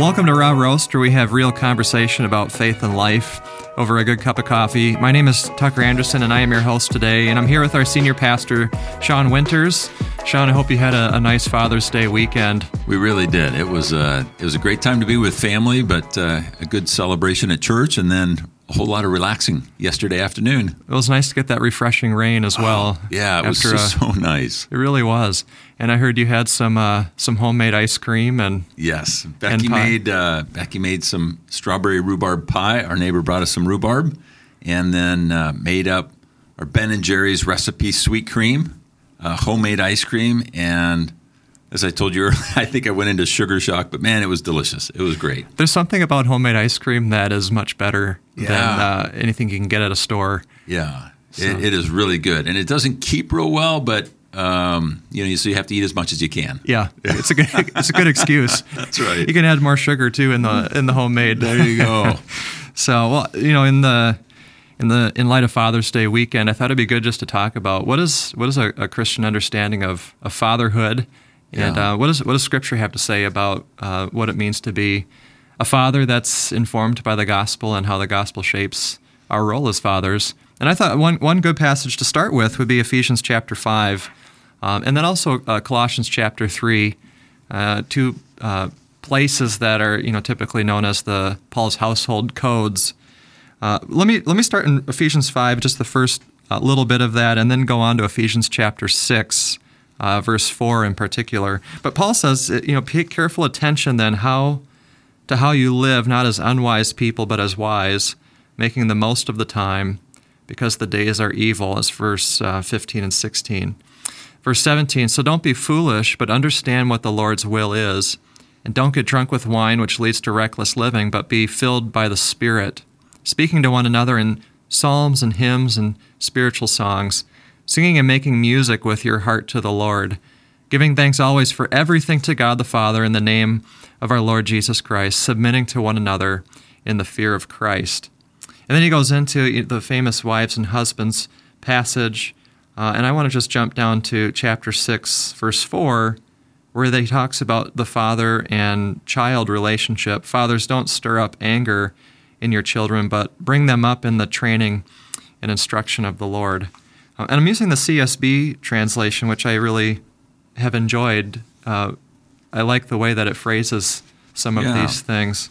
Welcome to Raw Roast, where we have real conversation about faith and life over a good cup of coffee. My name is Tucker Anderson, and I am your host today. And I'm here with our senior pastor, Sean Winters. Sean, I hope you had a, a nice Father's Day weekend. We really did. It was uh, it was a great time to be with family, but uh, a good celebration at church, and then a whole lot of relaxing yesterday afternoon. It was nice to get that refreshing rain as well. Oh, yeah, it was just so nice. It really was. And I heard you had some uh, some homemade ice cream and yes, Becky and made uh, Becky made some strawberry rhubarb pie. Our neighbor brought us some rhubarb, and then uh, made up our Ben and Jerry's recipe sweet cream, uh, homemade ice cream, and as I told you earlier, I think I went into sugar shock, but man, it was delicious. It was great. There's something about homemade ice cream that is much better yeah. than uh, anything you can get at a store. Yeah, so. it, it is really good, and it doesn't keep real well, but um, you know, so you have to eat as much as you can. Yeah, it's a good it's a good excuse. That's right. You can add more sugar too in the in the homemade. There you go. so, well, you know, in the in the in light of Father's Day weekend, I thought it'd be good just to talk about what is what is a, a Christian understanding of, of fatherhood and yeah. uh, what, does Scripture have to say about uh, what it means to be a father that's informed by the gospel and how the gospel shapes our role as fathers? And I thought one, one good passage to start with would be Ephesians chapter 5, um, and then also uh, Colossians chapter 3, uh, two uh, places that are you know typically known as the Paul's household codes. Uh, let me let me start in Ephesians 5, just the first little bit of that, and then go on to Ephesians chapter 6 uh, verse 4 in particular. But Paul says, uh, you know, pay careful attention then how to how you live, not as unwise people, but as wise, making the most of the time, because the days are evil, as verse uh, 15 and 16. Verse 17, so don't be foolish, but understand what the Lord's will is. And don't get drunk with wine, which leads to reckless living, but be filled by the Spirit, speaking to one another in psalms and hymns and spiritual songs singing and making music with your heart to the Lord, giving thanks always for everything to God the Father in the name of our Lord Jesus Christ, submitting to one another in the fear of Christ. And then he goes into the famous wives and husbands passage. Uh, and I want to just jump down to chapter 6, verse 4, where he talks about the father and child relationship. Fathers, don't stir up anger in your children, but bring them up in the training and instruction of the Lord. Uh, and I'm using the CSB translation, which I really have enjoyed. Uh, I like the way that it phrases some of yeah. these things.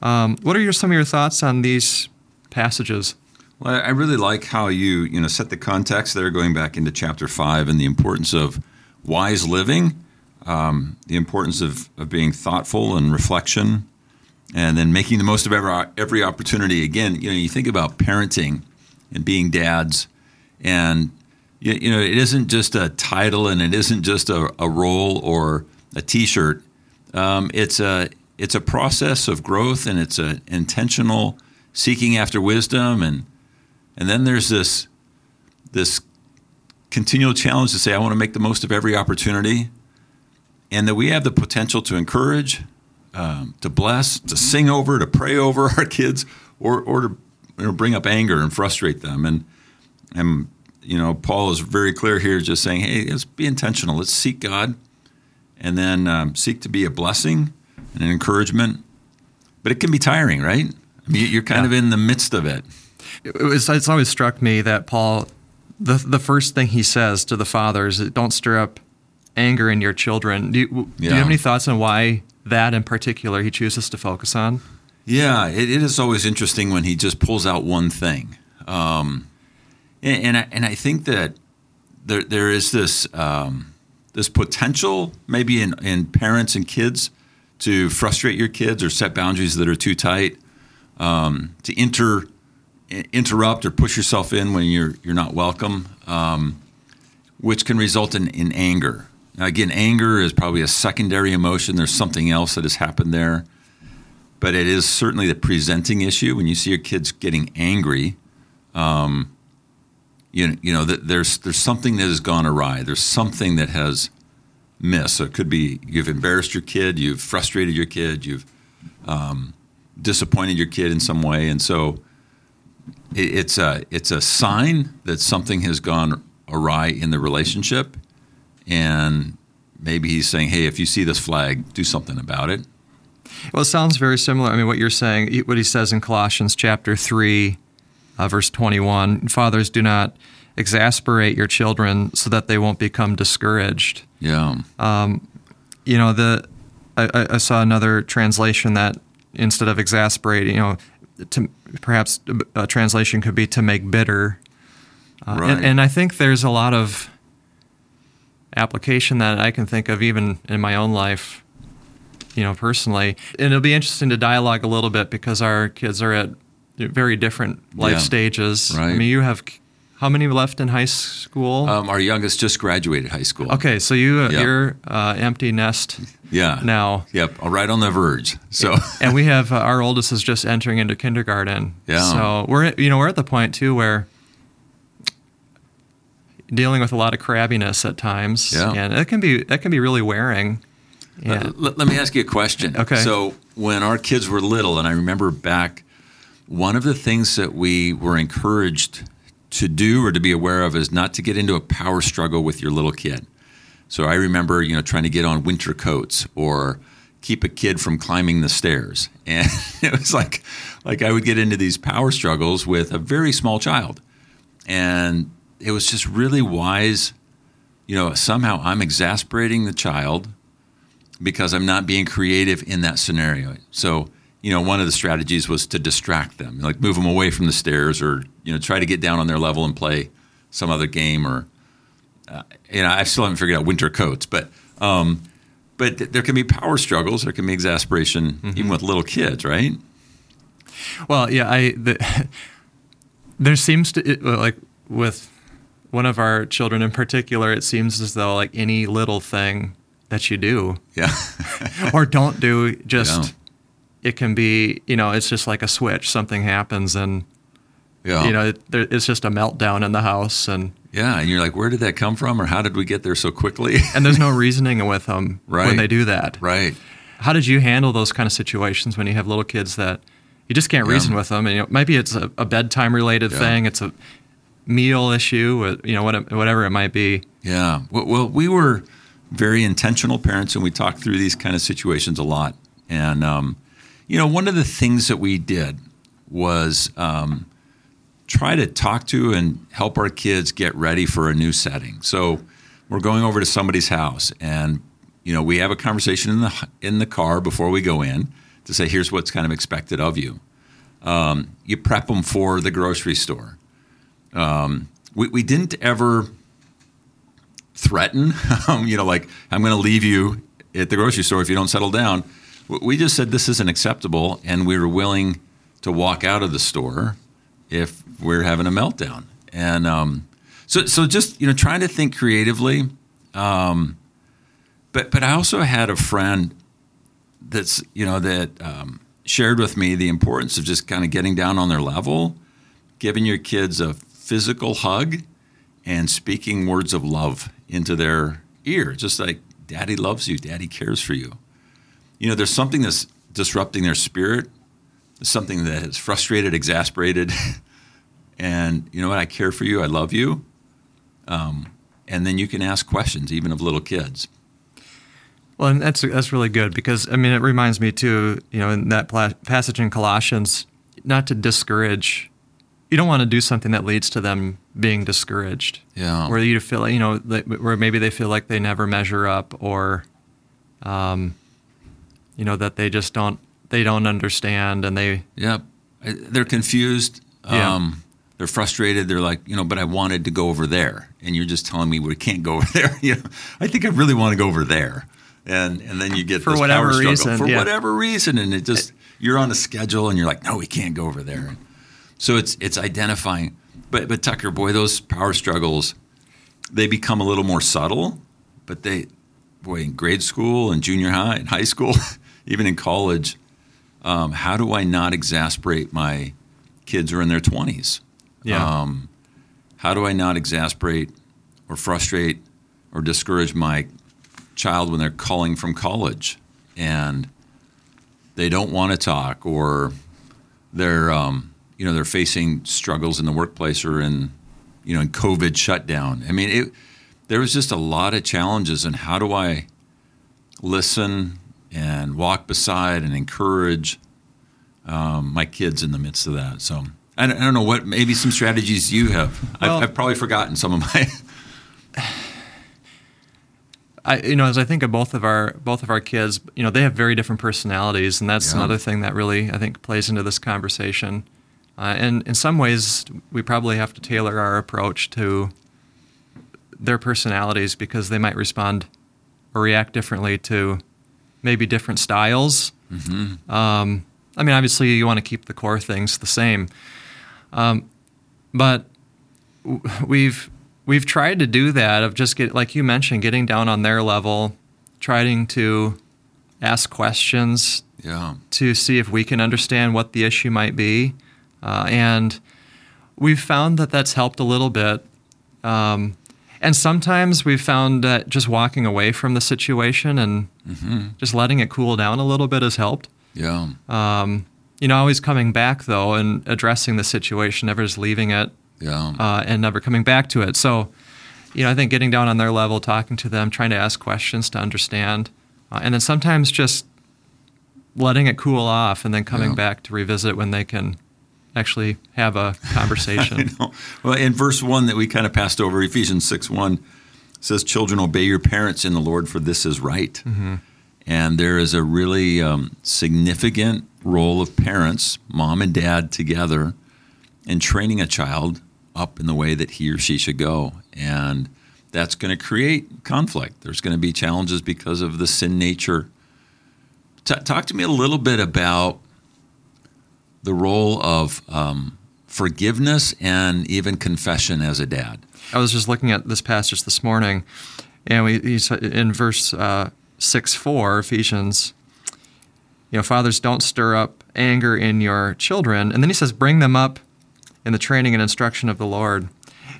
Um, what are your, some of your thoughts on these passages? Well, I really like how you you know set the context there, going back into chapter five, and the importance of wise living, um, the importance of, of being thoughtful and reflection, and then making the most of every every opportunity. Again, you know, you think about parenting and being dads and you, you, know, it isn't just a title and it isn't just a, a role or a T-shirt. Um, it's a it's a process of growth and it's an intentional seeking after wisdom and and then there's this this continual challenge to say I want to make the most of every opportunity and that we have the potential to encourage, um, to bless, to sing over, to pray over our kids, or or to you know, bring up anger and frustrate them and and you know, Paul is very clear here, just saying, hey, let's be intentional. Let's seek God, and then um, seek to be a blessing and an encouragement. But it can be tiring, right? I mean, you're kind yeah. of in the midst of it. It was, it's always struck me that Paul, the the first thing he says to the fathers, don't stir up anger in your children. Do you, do you have any thoughts on why that in particular he chooses to focus on? Yeah, it, it is always interesting when he just pulls out one thing. Um, and, and I, and I think that there there is this um, this potential maybe in, in parents and kids to frustrate your kids or set boundaries that are too tight, um, to inter interrupt or push yourself in when you're you're not welcome, um, which can result in, in anger. Now again, anger is probably a secondary emotion. There's something else that has happened there, but it is certainly the presenting issue when you see your kids getting angry. Um, you, you know there's there's something that has gone awry. There's something that has missed. So it could be you've embarrassed your kid, you've frustrated your kid, you've um, disappointed your kid in some way, and so it, it's a it's a sign that something has gone awry in the relationship, and maybe he's saying, "Hey, if you see this flag, do something about it." Well, it sounds very similar. I mean, what you're saying, what he says in Colossians chapter 3, uh, verse 21 Fathers, do not exasperate your children so that they won't become discouraged. Yeah. Um, you know, the I, I, saw another translation that instead of exasperating, you know, to, perhaps a translation could be to make bitter. Uh, right. and, and I think there's a lot of application that I can think of even in my own life, you know, personally. And it'll be interesting to dialogue a little bit because our kids are at very different life Yeah. stages. Right. I mean, you have how many left in high school? Um, our youngest just graduated high school. okay, so you uh, Yeah. you're uh, empty nest Yeah. now. Yep. Right on the verge. So. and we have uh, our oldest is just entering into kindergarten. Yeah. So we're at- you know we're at the point too where dealing with a lot of crabbiness at times, Yeah. and it can be that can be really wearing. Let- Yeah. Let, let me ask you a question. Okay. So when our kids were little, and I remember back, one of the things that we were encouraged to do or to be aware of is not to get into a power struggle with your little kid. So I remember, you know, trying to get on winter coats or keep a kid from climbing the stairs, and it was like, like I would get into these power struggles with a very small child, and it was just really wise. You know, somehow I'm exasperating the child because I'm not being creative in that scenario. So, you know, one of the strategies was to distract them, like move them away from the stairs or, you know, try to get down on their level and play some other game or, uh, you know, I still haven't figured out winter coats, but, um, but th- there can be power struggles. There can be exasperation even with little kids, right? Well, yeah, I the, there seems to it, like with one of our children in particular, it seems as though like any little thing that you do Yeah. or don't do, just. It can be you know it's just like a switch. Something happens and yeah. you know it, there, it's just a meltdown in the house and yeah. And you're like, where did that come from? Or how did we get there so quickly? and there's no reasoning with them Right. when they do that. right. How did you handle those kind of situations when you have little kids that you just can't Yeah. reason with them? And you know, maybe it's a, a bedtime related Yeah. thing, it's a meal issue, uh, you know, whatever it might be. Yeah. Well, well, we were very intentional parents, and we talked through these kind of situations a lot. And um, you know, one of the things that we did was um, try to talk to and help our kids get ready for a new setting. So we're going over to somebody's house, and you know, we have a conversation in the in the car before we go in to say, "Here's what's kind of expected of you." Um, you prep them for the grocery store. Um, we, we didn't ever threaten, um, you know, like I'm going to leave you at the grocery store if you don't settle down. We just said this isn't acceptable, and we were willing to walk out of the store if we're having a meltdown. And um, so, so just you know, trying to think creatively. Um, but but I also had a friend that's you know that um, shared with me the importance of just kind of getting down on their level, giving your kids a physical hug, and speaking words of love into their ear, just like "Daddy loves you, Daddy cares for you." You know, there's something that's disrupting their spirit. There's something that is frustrated, exasperated, and you know what? I care for you. I love you. Um, and then you can ask questions, even of little kids. Well, and that's that's really good because I mean it reminds me too, you know, in that pla- passage in Colossians, not to discourage. You don't want to do something that leads to them being discouraged. Yeah. Where you feel, you know, where maybe they feel like they never measure up, or, um, you know, that they just don't they don't understand, and they yep they're confused. Yeah. Um, they're frustrated. They're like, you know, but I wanted to go over there, and you're just telling me we can't go over there. you know, I think I really want to go over there, and and then you get For this whatever power struggle. reason, for yeah. whatever reason, and it just you're on a schedule, and you're like, no, we can't go over there. So it's it's identifying. But but Tucker, boy, those power struggles, they become a little more subtle, but they, boy, in grade school and junior high and high school, even in college, um, how do I not exasperate my kids who are in their 20s? Yeah. Um, how do I not exasperate or frustrate or discourage my child when they're calling from college and they don't want to talk or they're um, you know they're facing struggles in the workplace or in you know in COVID shutdown. I mean, it, there was just a lot of challenges and how do I listen and walk beside and encourage um, my kids in the midst of that. So I don't, I don't know what maybe some strategies you have. Well- I've, I've probably forgotten some of my. I, you know, as I think of both of our both of our kids, you know, they have very different personalities, and that's Yeah. another thing that really I think plays into this conversation. Uh, and in some ways, we probably have to tailor our approach to their personalities because they might respond or react differently to maybe different styles. Um, I mean, obviously, you want to keep the core things the same, um, but w- we've we've tried to do that of just get like you mentioned, getting down on their level, trying to ask questions yeah. to see if we can understand what the issue might be, uh, and we've found that that's helped a little bit. Um, and sometimes we've found that just walking away from the situation and just letting it cool down a little bit has helped. Yeah. Um, you know, always coming back though and addressing the situation, never just leaving it Yeah. uh, and never coming back to it. So, you know, I think getting down on their level, talking to them, trying to ask questions to understand, uh, and then sometimes just letting it cool off and then coming Yeah. back to revisit when they can actually have a conversation. Well, in verse 1 that we kind of passed over, Ephesians 6 1 says, Children, obey your parents in the Lord, for this is right. And there is a really um, significant role of parents, mom and dad together, in training a child up in the way that he or she should go. And that's going to create conflict. There's going to be challenges because of the sin nature. T- talk to me a little bit about the role of um, forgiveness and even confession as a dad. I was just looking at this passage this morning, and we he said in verse uh, six four Ephesians. You know, fathers, don't stir up anger in your children, and then he says, bring them up in the training and instruction of the Lord.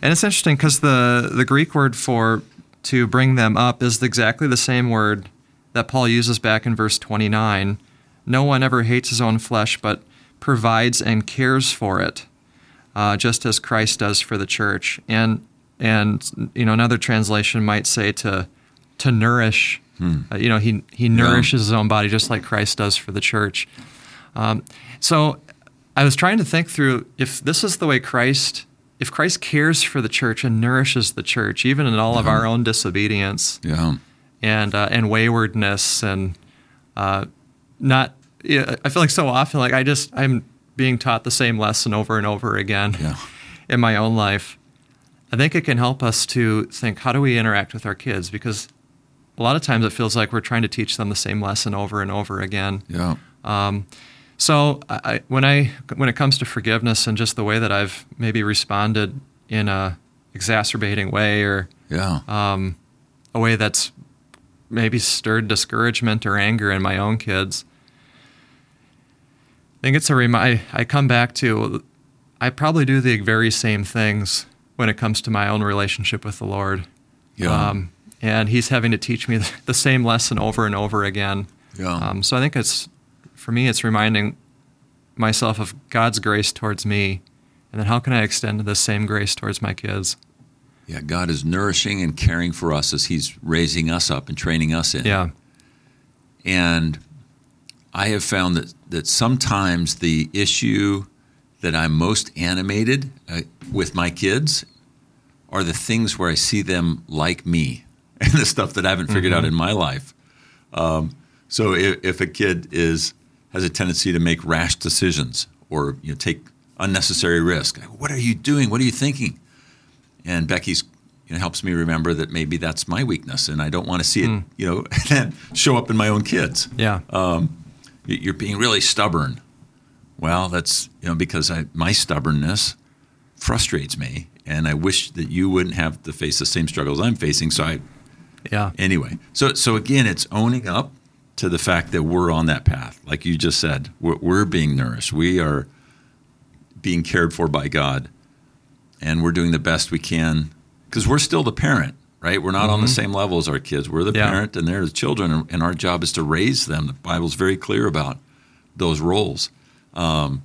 And it's interesting because the the Greek word for to bring them up is exactly the same word that Paul uses back in verse twenty nine. No one ever hates his own flesh, but provides and cares for it uh, just as Christ does for the church. And and you know another translation might say to to nourish. Uh, you know he he nourishes his own body just like Christ does for the church. Um, so I was trying to think through if this is the way Christ. If Christ cares for the church and nourishes the church, even in all of our own disobedience Yeah. and uh, and waywardness and uh, not, yeah, I feel like so often like I just I'm being taught the same lesson over and over again Yeah. in my own life. I think it can help us to think how do we interact with our kids because a lot of times it feels like we're trying to teach them the same lesson over and over again. Yeah. Um, so I, when I when it comes to forgiveness and just the way that I've maybe responded in a exacerbating way or Yeah. um, a way that's maybe stirred discouragement or anger in my own kids. I think it's a remi- I, I come back to I probably do the very same things when it comes to my own relationship with the Lord. Yeah. Um, and He's having to teach me the same lesson over and over again. Yeah. Um, so I think it's for me, it's reminding myself of God's grace towards me, and then how can I extend the same grace towards my kids? yeah. God is nourishing and caring for us as He's raising us up and training us in. Yeah. And I have found that, that sometimes the issue that I'm most animated uh, with my kids are the things where I see them like me and the stuff that I haven't figured out in my life. Um, so if, if a kid is has a tendency to make rash decisions or you know, take unnecessary risk, what are you doing? What are you thinking? And Becky's you know, helps me remember that maybe that's my weakness, and I don't want to see it, you know, then show up in my own kids. Yeah. Um, you're being really stubborn. Well, that's you know because I, my stubbornness frustrates me, and I wish that you wouldn't have to face the same struggles I'm facing. So I, yeah. anyway, so so again, it's owning up to the fact that we're on that path, like you just said. We're, we're being nourished. We are being cared for by God, and we're doing the best we can because we're still the parent, right? We're not on the same level as our kids. We're the Yeah. parent, and they're the children, and- and our job is to raise them. The Bible's very clear about those roles, um,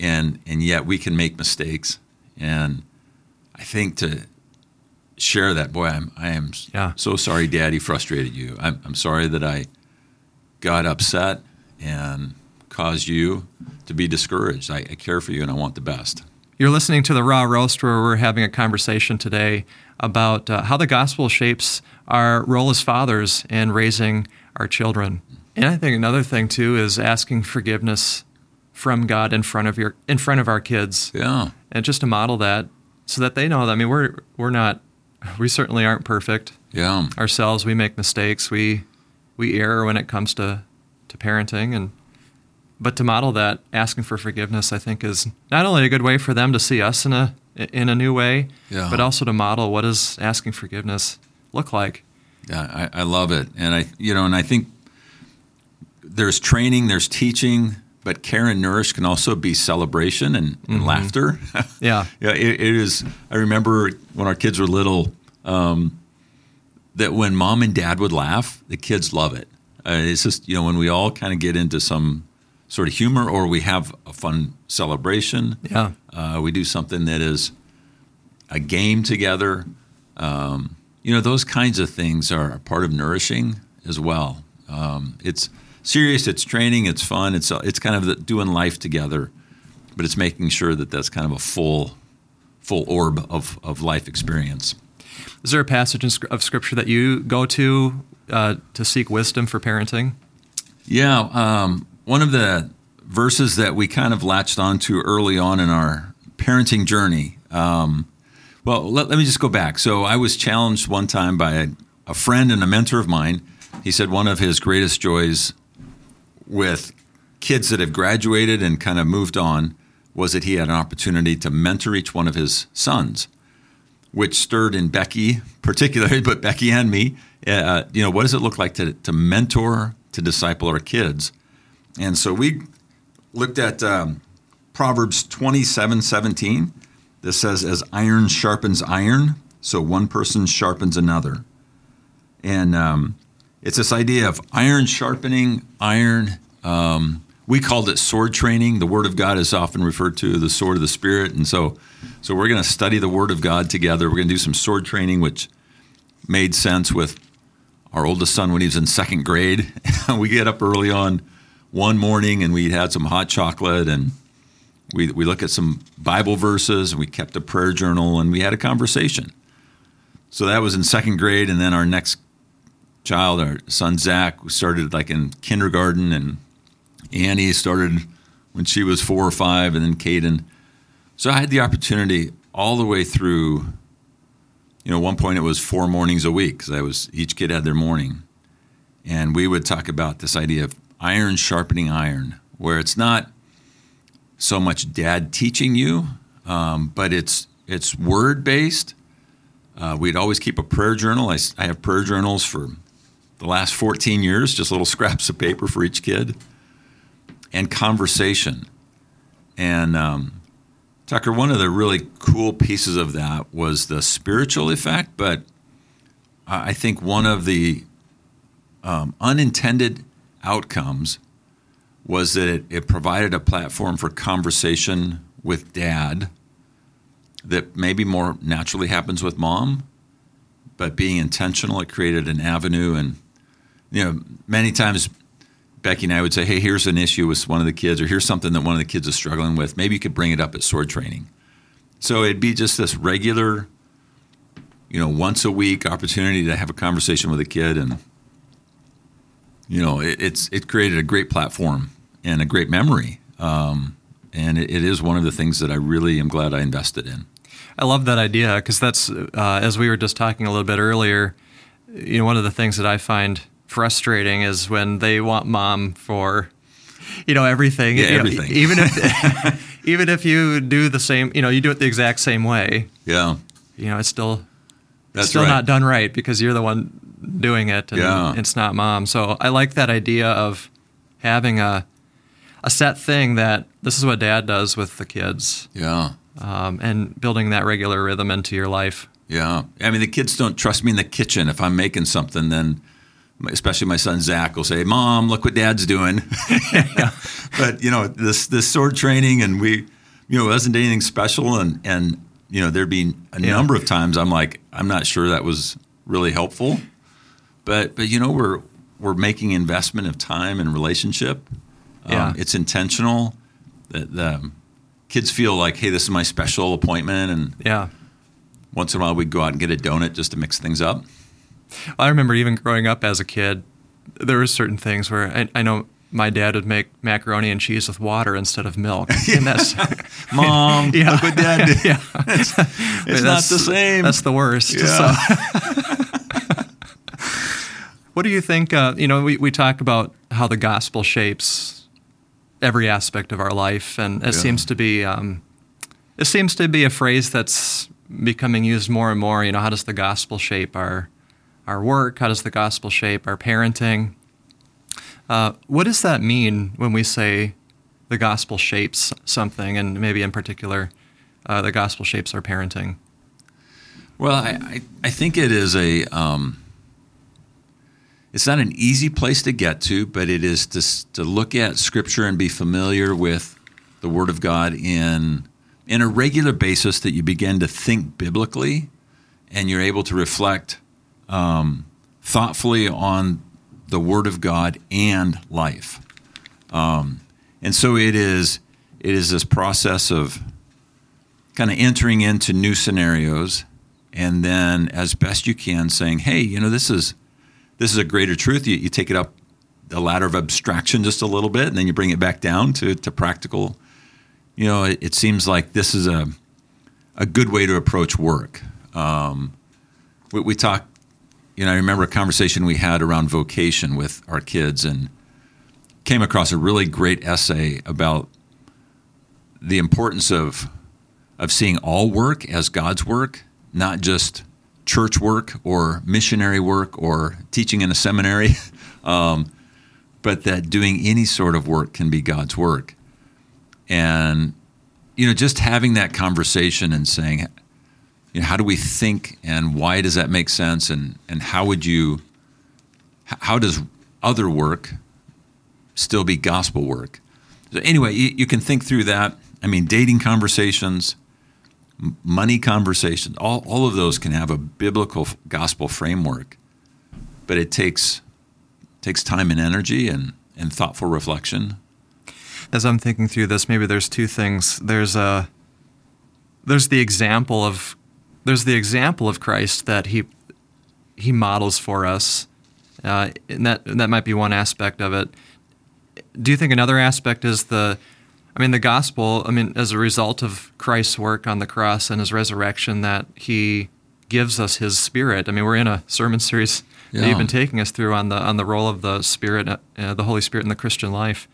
and and yet we can make mistakes, and I think to share that, boy, I'm I am Yeah. so sorry, Daddy frustrated you. I'm I'm sorry that I got upset and caused you to be discouraged. I, I care for you and I want the best. You're listening to the Raw Roast, where we're having a conversation today about uh, how the gospel shapes our role as fathers in raising our children. And I think another thing too is asking forgiveness from God in front of your in front of our kids. Yeah. And just to model that so that they know that I mean we're we're not we certainly aren't perfect. Yeah. Ourselves, we make mistakes. We we err when it comes to to parenting and but to model that asking for forgiveness I think is not only a good way for them to see us in a in a new way, Yeah. but also to model what does asking forgiveness look like. Yeah, I, I love it, and I, you know, and I think there's training, there's teaching, but care and nourish can also be celebration and, and laughter. Yeah. yeah, it, it is. I remember when our kids were little, um, that when mom and dad would laugh, the kids love it. Uh, it's just you know when we all kind of get into some sort of humor or we have a fun celebration. Yeah. Uh, we do something that is a game together. Um, you know, those kinds of things are a part of nourishing as well. Um, it's serious, it's training, it's fun, it's it's kind of the, doing life together, but it's making sure that that's kind of a full full orb of, of life experience. Is there a passage of scripture that you go to uh, to seek wisdom for parenting? Yeah, um, one of the verses that we kind of latched onto early on in our parenting journey. Um, well, let, let me just go back. So I was challenged one time by a, a friend and a mentor of mine. He said one of his greatest joys with kids that have graduated and kind of moved on was that he had an opportunity to mentor each one of his sons, which stirred in Becky, particularly, but Becky and me. Uh, you know, what does it look like to, to mentor, to disciple our kids? And so we looked at um, Proverbs 27 17. This says, as iron sharpens iron, so one person sharpens another. And um, it's this idea of iron sharpening iron. Um, we called it sword training. The Word of God is often referred to as the sword of the Spirit, and so, so we're going to study the Word of God together. We're going to do some sword training, which made sense with our oldest son when he was in second grade. we get up early on one morning, and we had some hot chocolate, and we we look at some Bible verses, and we kept a prayer journal, and we had a conversation. So that was in second grade, and then our next child, our son Zach, started like in kindergarten, and Annie started when she was four or five, and then Caden. So I had the opportunity all the way through. You know, one point it was four mornings a week because I was each kid had their morning, and we would talk about this idea of iron sharpening iron, where it's not so much dad teaching you, um, but it's it's word based. Uh, we'd always keep a prayer journal. I have prayer journals for the last 14 years, just little scraps of paper for each kid, and conversation. And um, Tucker, one of the really cool pieces of that was the spiritual effect, but I I think one of the um, unintended outcomes was that it, it provided a platform for conversation with dad that maybe more naturally happens with mom, but being intentional, it created an avenue. And, you know, many times Becky and I would say, hey, here's an issue with one of the kids, or here's something that one of the kids is struggling with. Maybe you could bring it up at sword training. So it'd be just this regular, you know, once a week opportunity to have a conversation with a kid. And, you know, it, it's it created a great platform and a great memory. Um, and it, it is one of the things that I really am glad I invested in. I love that idea because that's uh, as we were just talking a little bit earlier. You know, one of the things that I find frustrating is when they want mom for, you know, everything. Yeah, You know, everything. even if even if you do the same, you know, you do it the exact same way. Yeah, You know, it's still that's still right. not done right because you're the one doing it and Yeah. it's not mom. So I like that idea of having a a set thing that this is what dad does with the kids Yeah, um, and building that regular rhythm into your life. yeah. I mean, the kids don't trust me in the kitchen. If I'm making something, then especially my son Zach will say, "Mom, look what Dad's doing." But you know, this this sword training, and we, you know, it wasn't anything special, and and you know, there'd be a Yeah. number of times I'm like, I'm not sure that was really helpful, but but you know, we're we're making investment of time and relationship. Um, Yeah. it's intentional. The, the kids feel like, hey, this is my special appointment, and Yeah. once in a while we'd go out and get a donut just to mix things up. I remember even growing up as a kid, there were certain things where I, I know my dad would make macaroni and cheese with water instead of milk, and that's Mom, Yeah. look what Dad did. yeah, It's not the same. That's the worst. Yeah. So- what do you think? Uh, you know, we, we talk about how the gospel shapes every aspect of our life, and it Yeah. seems to be um, it seems to be a phrase that's becoming used more and more. You know, how does the gospel shape our our work? How does the gospel shape our parenting? Uh, what does that mean when we say the gospel shapes something, and maybe in particular, uh, the gospel shapes our parenting? Well, I, I, I think it is a. Um, it's not an easy place to get to, but it is to, to look at Scripture and be familiar with the Word of God in in a regular basis. That you begin to think biblically, and you're able to reflect um, thoughtfully on the Word of God and life. Um, and so it is. It is this process of kind of entering into new scenarios and then as best you can saying hey you know this is this is a greater truth. You, you take it up the ladder of abstraction just a little bit and then you bring it back down to, to practical. You know it, it seems like this is a, a good way to approach work. Um, we, we talk you know i remember a conversation we had around vocation with our kids and came across a really great essay about the importance of of seeing all work as God's work, not just church work or missionary work or teaching in a seminary, um, but that doing any sort of work can be God's work. And you know, just having that conversation and saying, you know, how do we think and why does that make sense and and how would you how does other work still be gospel work? So anyway, you, you can think through that. I mean, dating conversations, money conversations, all, all of those can have a biblical gospel framework, but it takes takes time and energy and, and thoughtful reflection. As I'm thinking through this, maybe there's two things. There's a there's the example of there's the example of Christ that he he models for us, uh, and that and that might be one aspect of it. Do you think another aspect is the I mean, the gospel, I mean, as a result of Christ's work on the cross and his resurrection, that he gives us his spirit. I mean, we're in a sermon series that you've been taking us through on the on the role of the spirit, uh, the Holy Spirit in the Christian life.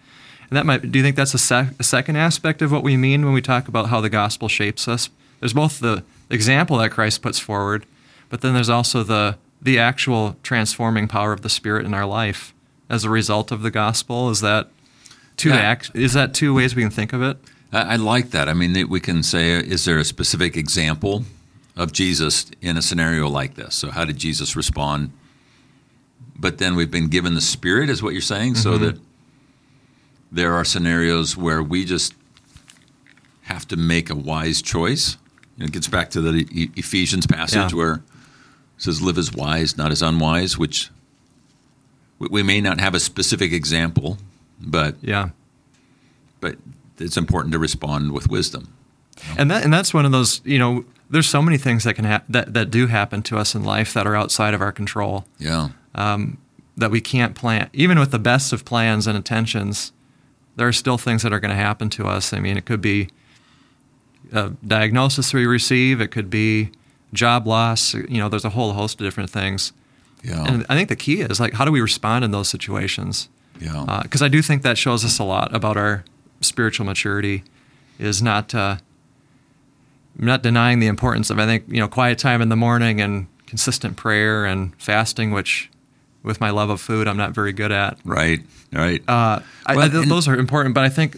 And that might. Do you think that's a, sec- a second aspect of what we mean when we talk about how the gospel shapes us? There's both the example that Christ puts forward, but then there's also the the actual transforming power of the Spirit in our life as a result of the gospel. Is that two Yeah. act? Is that two ways we can think of it? I, I like that. I mean, we can say, is there a specific example of Jesus in a scenario like this? So, how did Jesus respond? But then we've been given the Spirit, is what you're saying, so mm-hmm. that there are scenarios where we just have to make a wise choice. It gets back to the E- Ephesians passage Yeah. where it says, "Live as wise, not as unwise," which we may not have a specific example, but Yeah. but it's important to respond with wisdom. And that and that's one of those, you know, there's so many things that can ha- that that do happen to us in life that are outside of our control. Yeah. Um, that we can't plan. Even with the best of plans and intentions, there are still things that are going to happen to us. I mean, it could be a diagnosis we receive, it could be job loss. You know, there's a whole host of different things. Yeah. And I think the key is like, how do we respond in those situations? Yeah. Because I do think that shows us a lot about our spiritual maturity. Is not uh, not denying the importance of I think you know quiet time in the morning and consistent prayer and fasting, which with my love of food I'm not very good at. right. Right. Uh, Well, I, th- those are important, but I think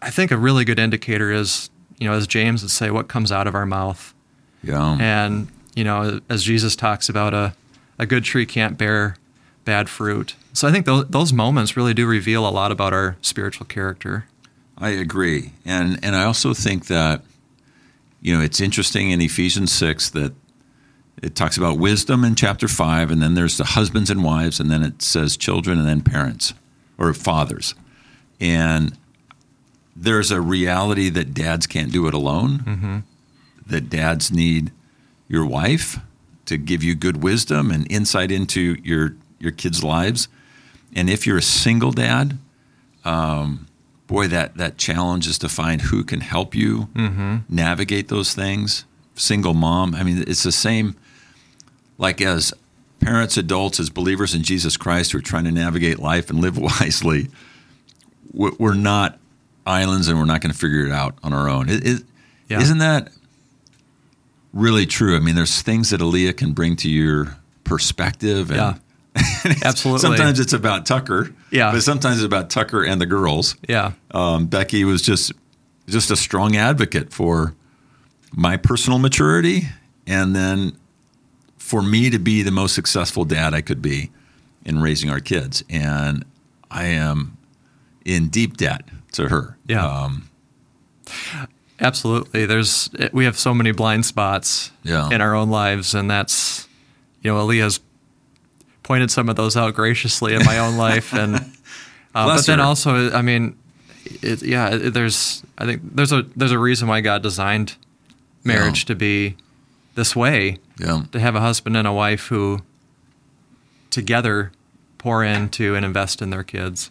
I think a really good indicator is you know as James would say, what comes out of our mouth. yeah. And you know, as Jesus talks about, a a good tree can't bear bad fruit. So I think those those moments really do reveal a lot about our spiritual character. I agree, and and I also think that you know it's interesting in Ephesians six that it talks about wisdom in chapter five, and then there's the husbands and wives, and then it says children, and then parents or fathers. And there's a reality that dads can't do it alone. Mm-hmm. That dads need your wife to give you good wisdom and insight into your your kids' lives. And if you're a single dad, um, boy, that that challenge is to find who can help you Mm-hmm. navigate those things. Single mom, I mean, it's the same. Like as parents, adults, as believers in Jesus Christ who are trying to navigate life and live wisely, we- we're not islands, and we're not going to figure it out on our own. It, it, Yeah. Isn't that really true? I mean, there's things that Aaliyah can bring to your perspective. And Yeah. Absolutely. Sometimes it's about Tucker. Yeah. But sometimes it's about Tucker and the girls. Yeah. Um, Becky was just just a strong advocate for my personal maturity, and then for me to be the most successful dad I could be in raising our kids. And I am in deep debt to her. Yeah. Um, Absolutely. There's we have so many blind spots Yeah. in our own lives, and that's you know Aaliyah's pointed some of those out graciously in my own life, and uh, but then her. also, I mean, it, yeah, it, there's I think there's a there's a reason why God designed marriage Yeah. to be this way yeah. to have a husband and a wife who together pour into and invest in their kids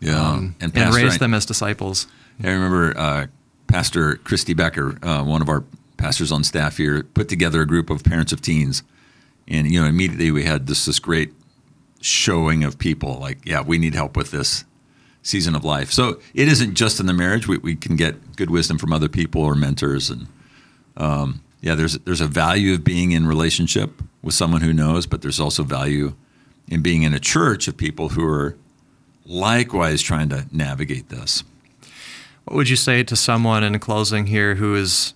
Yeah. um, and, Pastor, raise I- them as disciples. I remember uh, Pastor Christy Becker, uh, one of our pastors on staff here, put together a group of parents of teens, and you know immediately we had this this great showing of people like, yeah, we need help with this season of life. So it isn't just in the marriage; we, we can get good wisdom from other people or mentors, and um, yeah, there's there's a value of being in relationship with someone who knows, but there's also value in being in a church of people who are likewise trying to navigate this. What would you say to someone in closing here who is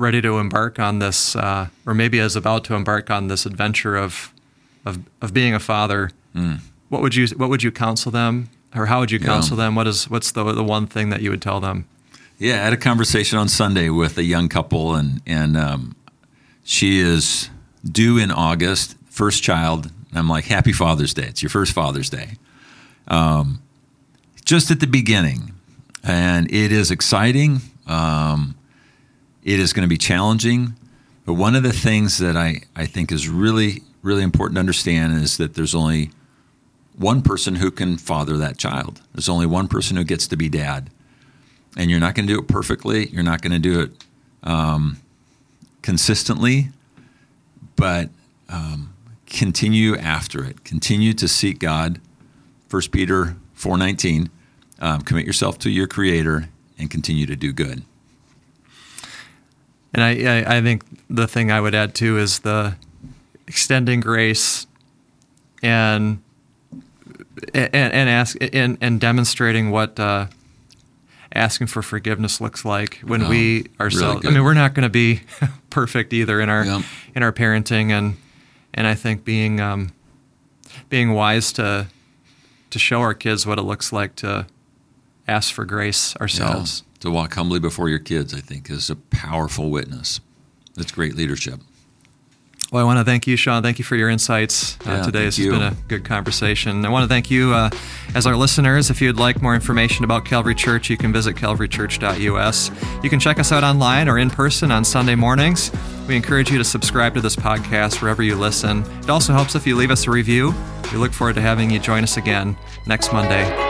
ready to embark on this, uh, or maybe is about to embark on this adventure of of, of being a father? What would you What would you counsel them, or how would you Hmm. Yeah. counsel them? What is What's the the one thing that you would tell them? Yeah, I had a conversation on Sunday with a young couple, and and um, she is due in August, first child. And I'm like, Happy Father's Day! It's your first Father's Day. Um, just at the beginning, and it is exciting. Um, it is going to be challenging, but one of the things that I I think is really really important to understand is that there's only one person who can father that child. There's only one person who gets to be dad and you're not going to do it perfectly. You're not going to do it um, consistently, but um, continue after it. Continue to seek God. First Peter four nineteen. Um, commit yourself to your Creator and continue to do good. And I, I I think the thing I would add too is the extending grace and and, and ask and, and demonstrating what uh, asking for forgiveness looks like when Oh, we really ourselves. I mean, we're not going to be perfect either in our in our parenting, and and I think being um, being wise to to show our kids what it looks like to ask for grace ourselves. To walk humbly before your kids, I think, is a powerful witness. That's great leadership. Well, I want to thank you, Sean. Thank you for your insights uh, Yeah, today. This you. has been a good conversation. I want to thank you uh, as our listeners. If you'd like more information about Calvary Church, you can visit calvarychurch.us. You can check us out online or in person on Sunday mornings. We encourage you to subscribe to this podcast wherever you listen. It also helps if you leave us a review. We look forward to having you join us again next Monday.